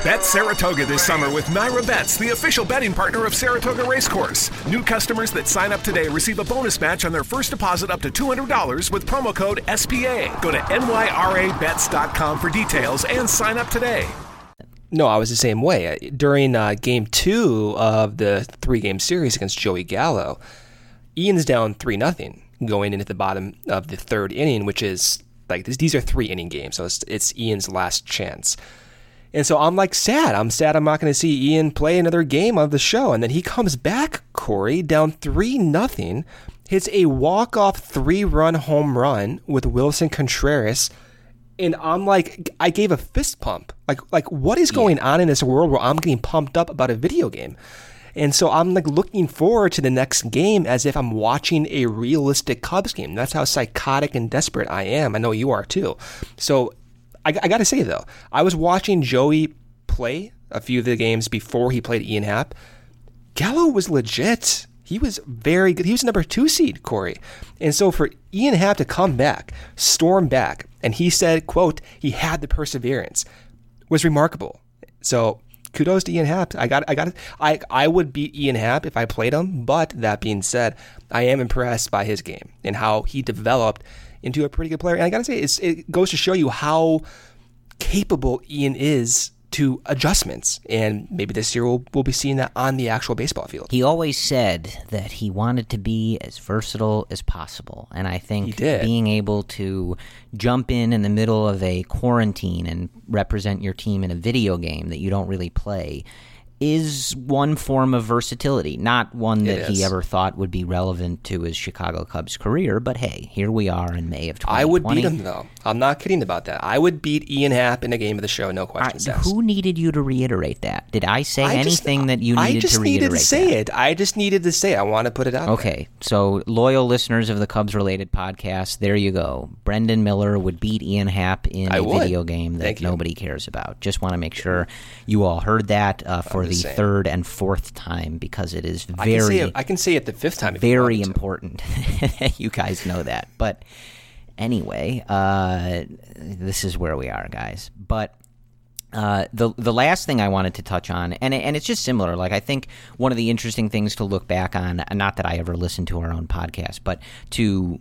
Bet Saratoga this summer with NYRA Bets, the official betting partner of Saratoga Racecourse. New customers that sign up today receive a bonus match on their first deposit up to $200 with promo code SPA. Go to nyrabets.com for details and sign up today. No, I was the same way. During uh, game two of the three game series against Joey Gallo, Ian's down 3 nothing going into the bottom of the third inning, which is like these are three inning games. So it's, it's Ian's last chance. And so I'm like sad. I'm sad I'm not going to see Ian play another game of the show. And then he comes back, Corey, down 3 nothing, hits a walk-off three-run home run with Willson Contreras. And I'm like, I gave a fist pump. Like, like what is going on in this world where I'm getting pumped up about a video game? And so I'm like looking forward to the next game as if I'm watching a realistic Cubs game. That's how psychotic and desperate I am. I know you are too. So I, I got to say though, I was watching Joey play a few of the games before he played Ian Happ. Gallo was legit. He was very good. He was number two seed, Corey. And so for Ian Happ to come back, storm back, and he said, quote, he had the perseverance, was remarkable. So kudos to Ian Happ. I got, I got, I, I would beat Ian Happ if I played him. But that being said, I am impressed by his game and how he developed into a pretty good player. And I got to say, it goes to show you how capable Ian is to adjustments. And maybe this year we'll, we'll be seeing that on the actual baseball field. He always said that he wanted to be as versatile as possible. And I think being able to jump in in the middle of a quarantine and represent your team in a video game that you don't really play is one form of versatility, not one that he ever thought would be relevant to his Chicago Cubs career. But hey, here we are in May of 2020. I would beat him though. I'm not kidding about that. I would beat Ian Happ in a game of the show, no questions asked. Who needed you to reiterate that? Did I say I anything that you needed to reiterate? I just needed to say that? it. I just needed to say. It. I want to put it out. Okay, there. so loyal listeners of the Cubs related podcast, there you go. Brendan Miller would beat Ian Happ in I a would. video game that nobody cares about. Just want to make sure you all heard that uh, for the saying. third and fourth time because it is very. I can say it, I can say it the fifth time. very important. you guys know that, but anyway, uh, this is where we are, guys. But. Uh, the the last thing I wanted to touch on, and and it's just similar. Like I think one of the interesting things to look back on, not that I ever listened to our own podcast, but to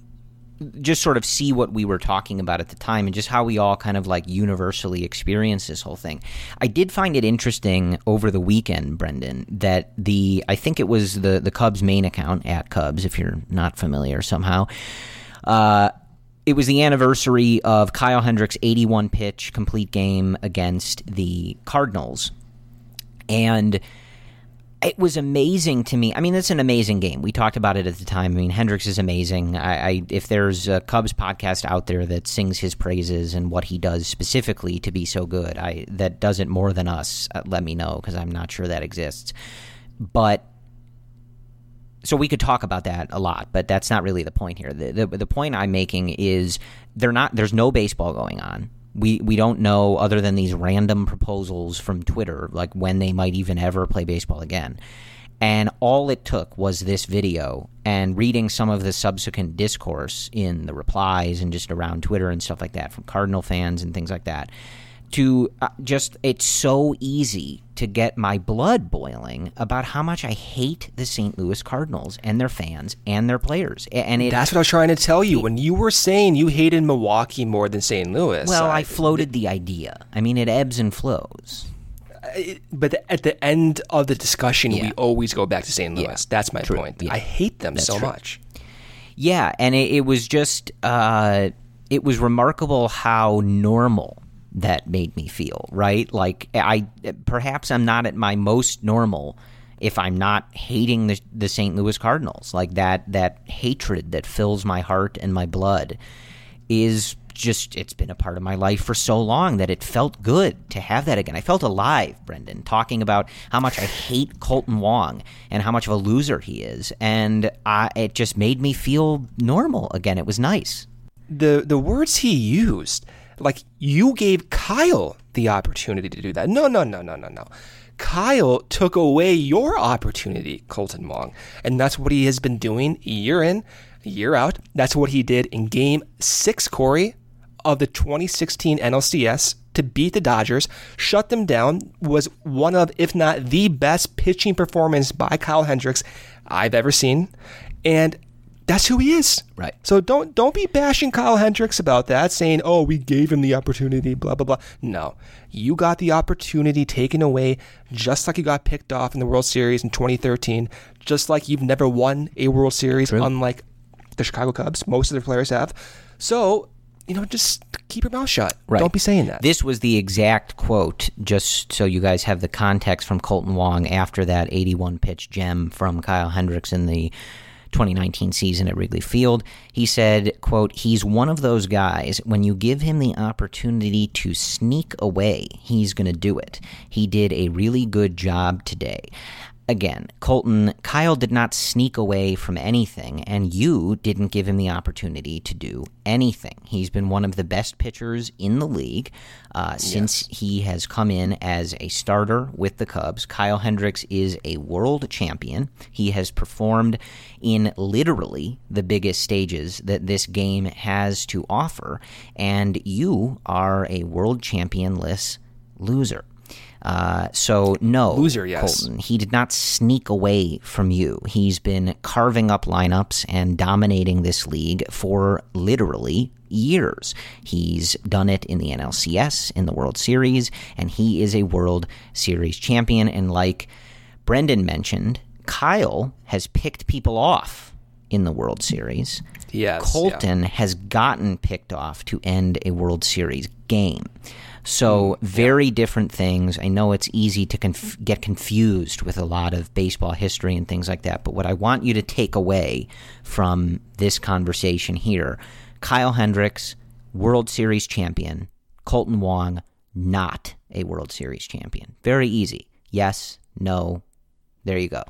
just sort of see what we were talking about at the time and just how we all kind of like universally experience this whole thing. I did find it interesting over the weekend, Brendan, that the I think it was the the Cubs main account at Cubs, if you're not familiar somehow. Uh, it was the anniversary of Kyle Hendricks' 81 pitch complete game against the Cardinals. And it was amazing to me. I mean, it's an amazing game. We talked about it at the time. I mean, Hendricks is amazing. I, I, if there's a Cubs podcast out there that sings his praises and what he does specifically to be so good, I that does it more than us. Uh, let me know because I'm not sure that exists. But so we could talk about that a lot, but that's not really the point here. The, the, the point I'm making is they're not. There's no baseball going on we we don't know other than these random proposals from Twitter, like when they might even ever play baseball again. And all it took was this video and reading some of the subsequent discourse in the replies and just around Twitter and stuff like that from Cardinal fans and things like that to uh, just it's so easy to get my blood boiling about how much I hate the St. Louis Cardinals and their fans and their players. And it, that's what I was trying to tell you when you were saying you hated Milwaukee more than St. Louis. Well, I, I floated the idea. I mean, it ebbs and flows. But at the end of the discussion, yeah. we always go back to St. Louis. Yeah. That's my true. point. Yeah. I hate them that's so true. much. Yeah, and it, it was just uh, it was remarkable how normal that made me feel, right? Like I perhaps I'm not at my most normal if I'm not hating the, the St. Louis Cardinals. Like that that hatred that fills my heart and my blood is just it's been a part of my life for so long that it felt good to have that again. I felt alive, Brendan, talking about how much I hate Kolten Wong and how much of a loser he is, and I, it just made me feel normal again. It was nice. The the words he used, like you gave Kyle the opportunity to do that. No, no, no, no, no, no. Kyle took away your opportunity, Kolten Wong, and that's what he has been doing year in, year out. That's what he did in Game Six, Corey, of the 2016 NLCS to beat the Dodgers, shut them down, was one of, if not the best pitching performance by Kyle Hendricks I've ever seen. And that's who he is. Right. So don't don't be bashing Kyle Hendricks about that, saying, "Oh, we gave him the opportunity." Blah blah blah. No, you got the opportunity taken away, just like you got picked off in the World Series in 2013, just like you've never won a World Series, True. unlike the Chicago Cubs. Most of their players have. So you know, just keep your mouth shut. Right. Don't be saying that. This was the exact quote, just so you guys have the context from Kolten Wong after that 81 pitch gem from Kyle Hendricks in the 2019 season at Wrigley Field. He said, quote, he's one of those guys, when you give him the opportunity to sneak away, he's going to do it. He did a really good job today again, Kolten, Kyle did not sneak away from anything, and you didn't give him the opportunity to do anything. He's been one of the best pitchers in the league uh, since yes. he has come in as a starter with the Cubs. Kyle Hendricks is a world champion. He has performed in literally the biggest stages that this game has to offer, and you are a world championless loser. Uh, so no, loser, yes. Kolten. He did not sneak away from you. He's been carving up lineups and dominating this league for literally years. He's done it in the NLCS, in the World Series, and he is a World Series champion. And like Brendan mentioned, Kyle has picked people off in the World Series. Yes, Kolten yeah. has gotten picked off to end a World Series game. So, mm, very different things. I know it's easy to conf- get confused with a lot of baseball history and things like that, but what I want you to take away from this conversation here Kyle Hendricks, World Series champion, Kolten Wong, not a World Series champion. Very easy. Yes, no. There you go.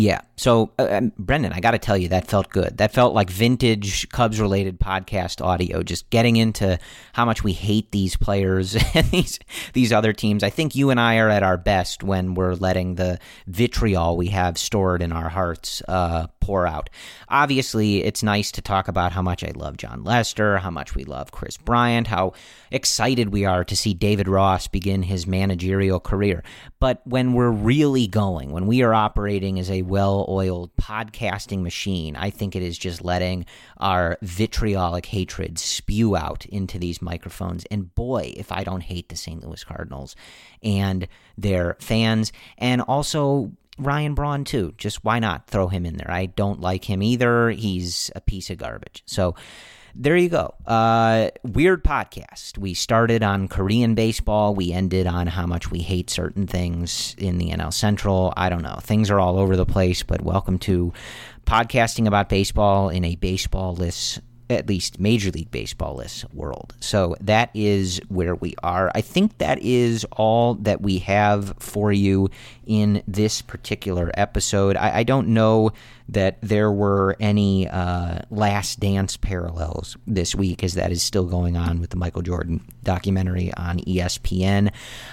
Yeah. So, uh, um, Brendan, I got to tell you, that felt good. That felt like vintage Cubs related podcast audio, just getting into how much we hate these players and these, these other teams. I think you and I are at our best when we're letting the vitriol we have stored in our hearts uh, pour out. Obviously, it's nice to talk about how much I love Jon Lester, how much we love Kris Bryant, how excited we are to see David Ross begin his managerial career. But when we're really going, when we are operating as a well oiled podcasting machine, I think it is just letting our vitriolic hatred spew out into these microphones. And boy, if I don't hate the St. Louis Cardinals and their fans, and also Ryan Braun too. Just why not throw him in there? I don't like him either. He's a piece of garbage. So there you go. Uh, weird podcast. We started on Korean baseball. We ended on how much we hate certain things in the NL Central. I don't know. Things are all over the place, but welcome to podcasting about baseball in a baseball-less at least Major League Baseball list world. So that is where we are. I think that is all that we have for you in this particular episode. I, I don't know that there were any uh, Last Dance parallels this week, as that is still going on with the Michael Jordan documentary on ESPN.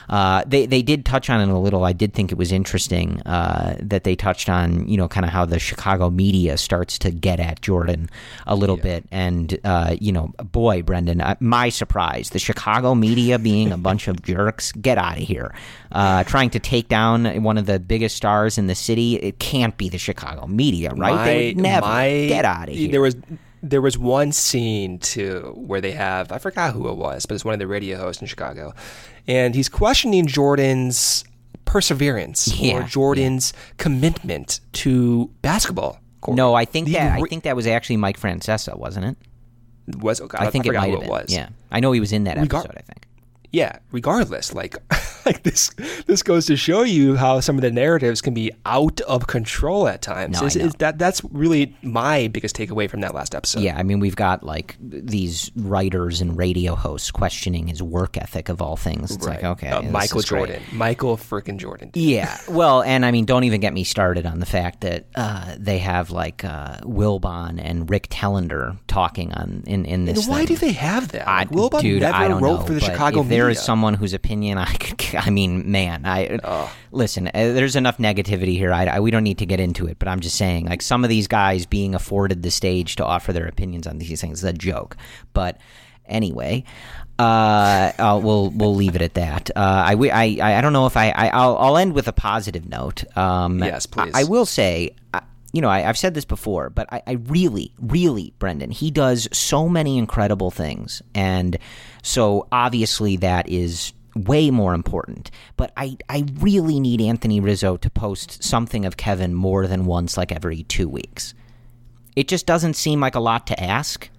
Uh, they they did touch on it a little. I did think it was interesting uh, that they touched on you know kind of how the Chicago media starts to get at Jordan a little yeah. bit, and uh, you know, boy, Brendan, uh, my surprise, the Chicago media being a bunch of jerks, get out of here, uh, trying to take down one of the biggest stars in the city. It can't be the Chicago media right? My, they would never my, get out of here. There was there was one scene too where they have I forgot who it was, but it's one of the radio hosts in Chicago, and he's questioning Jordan's perseverance yeah, or Jordan's yeah. commitment to basketball. No, I think the, that I think that was actually Mike Francesa, wasn't it? Was oh okay, I think I it might have been. Was. Yeah, I know he was in that episode. I think. Yeah, regardless, like like this this goes to show you how some of the narratives can be out of control at times. No, I Is- is that that's really my biggest takeaway from that last episode. Yeah, I mean, we've got like these writers and radio hosts questioning his work ethic of all things. It's like, okay, Uh, Michael is great. Jordan, Michael freaking Jordan. Yeah, well, and I mean, don't even get me started on the fact that uh, they have like uh, Wilbon and Rick Telander talking on in in this. And why thing. do they have that? I, Like, Wilbon dude, never I don't wrote know, for the Chicago if there is media. someone whose opinion I could, I mean, man, I listen. Uh, there's enough negativity here. I, I- we don't need to get into it, but I'm just saying, like some of these guys being afforded the stage to offer their opinions on these things is a joke. But anyway. Uh, uh, we'll we'll leave it at that. Uh, I, I I don't know if I, I I'll, I'll end with a positive note. Um, Yes, please. I, I will say, uh, you know, I, I've said this before, but I, I really, really, Brendan, he does so many incredible things, and so obviously that is way more important. But I, I really need Anthony Rizzo to post something of Kevin more than once, like every two weeks. It just doesn't seem like a lot to ask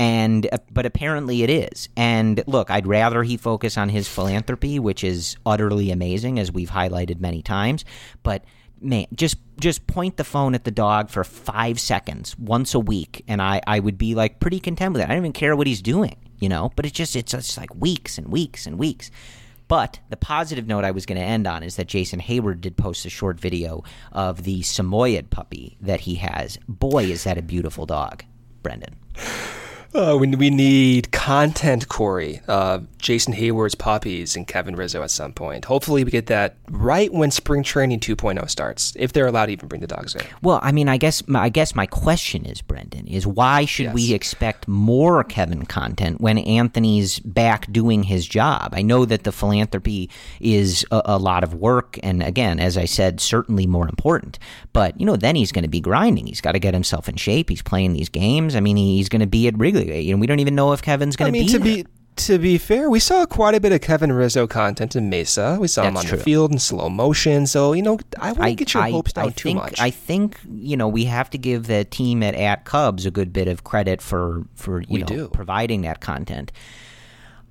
and uh, but apparently it is. And look, I'd rather he focus on his philanthropy, which is utterly amazing, as we've highlighted many times. But man, just just point the phone at the dog for five seconds once a week, and I I would be like pretty content with it. I don't even care what he's doing, you know. But it's just it's just like weeks and weeks and weeks. But the positive note I was going to end on is that Jason Heyward did post a short video of the Samoyed puppy that he has. Boy, is that a beautiful dog, Brendan. Uh, we, we need content, Corey. Uh, Jason Heyward's puppies and Kevin Rizzo at some point. Hopefully, we get that right when spring training 2.0 starts, if they're allowed to even bring the dogs in. Well, I mean, I guess my, I guess my question is, Brendan, is why should we expect more Kevin content when Anthony's back doing his job? I know that the philanthropy is a, a lot of work, and again, as I said, certainly more important. But you know, then he's going to be grinding. He's got to get himself in shape. He's playing these games. I mean, he's going to be at Wrigley. You know, we don't even know if Kevin's going I mean, be to there. be to be fair, we saw quite a bit of Kevin Rizzo content in Mesa. We saw him on true. the field in slow motion. So you know, I wouldn't get your hopes down I too think, much. I think you know we have to give the team at at Cubs a good bit of credit for for you We know do. providing that content.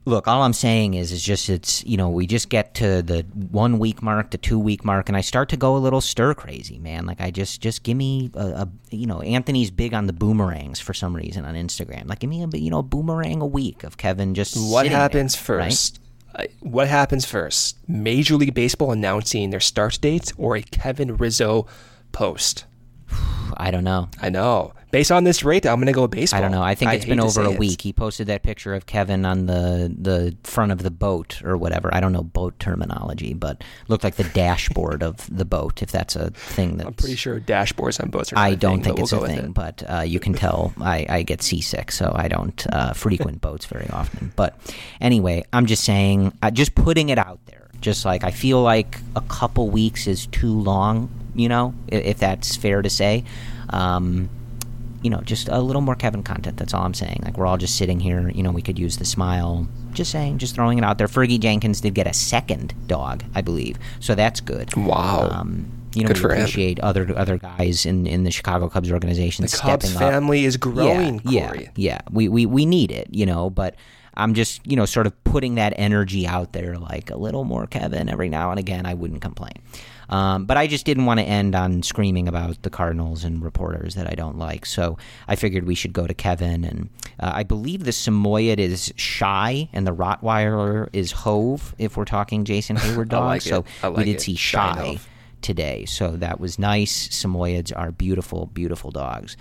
Look, all I'm saying is, is just it's you know we just get to the one week mark, the two week mark, and I start to go a little stir crazy, man. Like I just just give me a, a you know Anthony's big on the boomerangs for some reason on Instagram. Like give me a you know boomerang a week of Kevin just what there, happens right? first? Uh, What happens first? Major League Baseball announcing their start dates or a Kevin Rizzo post? I don't know. I know. Based on this rate, I'm going to go baseball. I don't know. I think it's hate been over a it. week. He posted that picture of Kevin on the the front of the boat or whatever. I don't know boat terminology, but looked like the dashboard of the boat. If that's a thing that I'm pretty sure dashboards on boats are. not I don't thing, think it's we'll a thing, it. but uh, you can tell I, I get seasick, so I don't uh, frequent boats very often. But anyway, I'm just saying, uh, just putting it out there. Just like I feel like a couple weeks is too long, you know, i- if that's fair to say. Um, you know, just a little more Kevin content. That's all I'm saying. Like we're all just sitting here. You know, we could use the smile. Just saying, just throwing it out there. Fergie Jenkins did get a second dog, I believe, so that's good. Wow. Um, you know, Good we for him. appreciate other other guys in, in the Chicago Cubs organization The Cubs stepping up. family is growing, yeah, Corey. Yeah, yeah, we, we we need it, you know. But I'm just you know sort of putting that energy out there, like a little more Kevin every now and again. I wouldn't complain. Um, but I just didn't want to end on screaming about the Cardinals and reporters that I don't like. So I figured we should go to Kevin. And uh, I believe the Samoyed is Shy and the Rottweiler is Hove, if we're talking Jason Heyward dogs. like. So I we did it. see Shy and Shy Hove. today. So that was nice. Samoyeds are beautiful, beautiful dogs.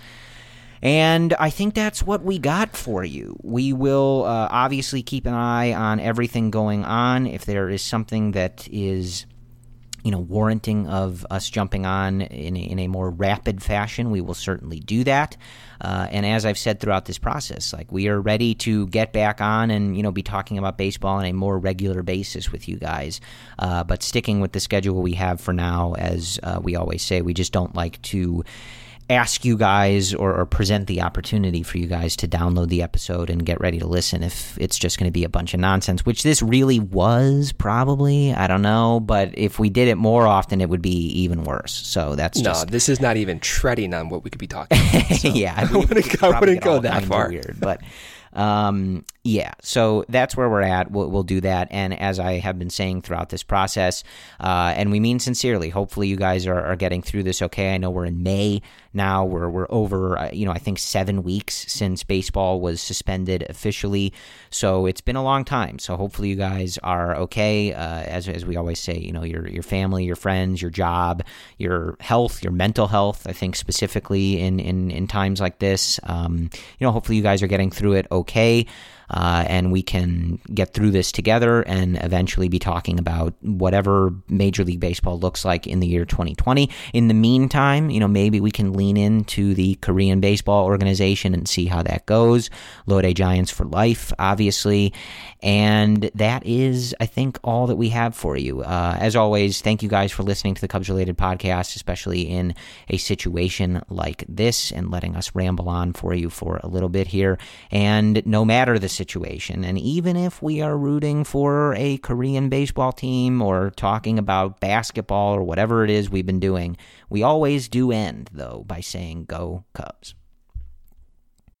And I think that's what we got for you. We will uh, obviously keep an eye on everything going on. If there is something that is, you know, warranting of us jumping on in a, in a more rapid fashion, we will certainly do that. Uh, and as I've said throughout this process, like we are ready to get back on and you know be talking about baseball on a more regular basis with you guys. Uh, but sticking with the schedule we have for now, as uh, we always say, we just don't like to ask you guys or, or present the opportunity for you guys to download the episode and get ready to listen if it's just going to be a bunch of nonsense, which this really was probably. I don't know. But if we did it more often, it would be even worse. So that's No, just. this is not even treading on what we could be talking about. so yeah, I we- we wouldn't, I wouldn't go that far. Weird, but um, Yeah, so that's where we're at. We'll, we'll, do that. And as I have been saying throughout this process, uh, and we mean sincerely, hopefully you guys are, are, getting through this okay. I know we're in May now. We're, we're over, uh, you know, I think seven weeks since baseball was suspended officially. So it's been a long time. So hopefully you guys are okay. Uh, as, as we always say, you know, your, your family, your friends, your job, your health, your mental health, I think specifically in, in, in times like this. Um, you know, hopefully you guys are getting through it okay uh, and we can get through this together and eventually be talking about whatever Major League Baseball looks like in the year 2020. In the meantime, you know, maybe we can lean into the Korean Baseball Organization and see how that goes. Lotte Giants for life, obviously. And that is, I think, all that we have for you. Uh, as always, thank you guys for listening to the Cubs related podcast, especially in a situation like this and letting us ramble on for you for a little bit here. And no matter the situation. And even if we are rooting for a Korean baseball team or talking about basketball or whatever it is we've been doing, we always do end, though, by saying, Go Cubs.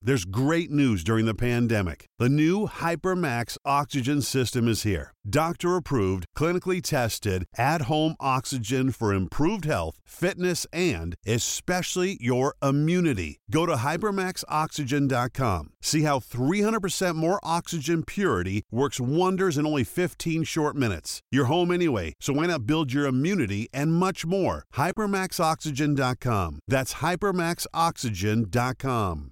There's great news during the pandemic. The new HyperMax oxygen system is here. Doctor approved, clinically tested, at home oxygen for improved health, fitness, and especially your immunity. Go to hypermaxoxygen.com. See how 300% more oxygen purity works wonders in only 15 short minutes. You're home anyway, so why not build your immunity and much more? Hypermaxoxygen.com. That's hypermaxoxygen.com.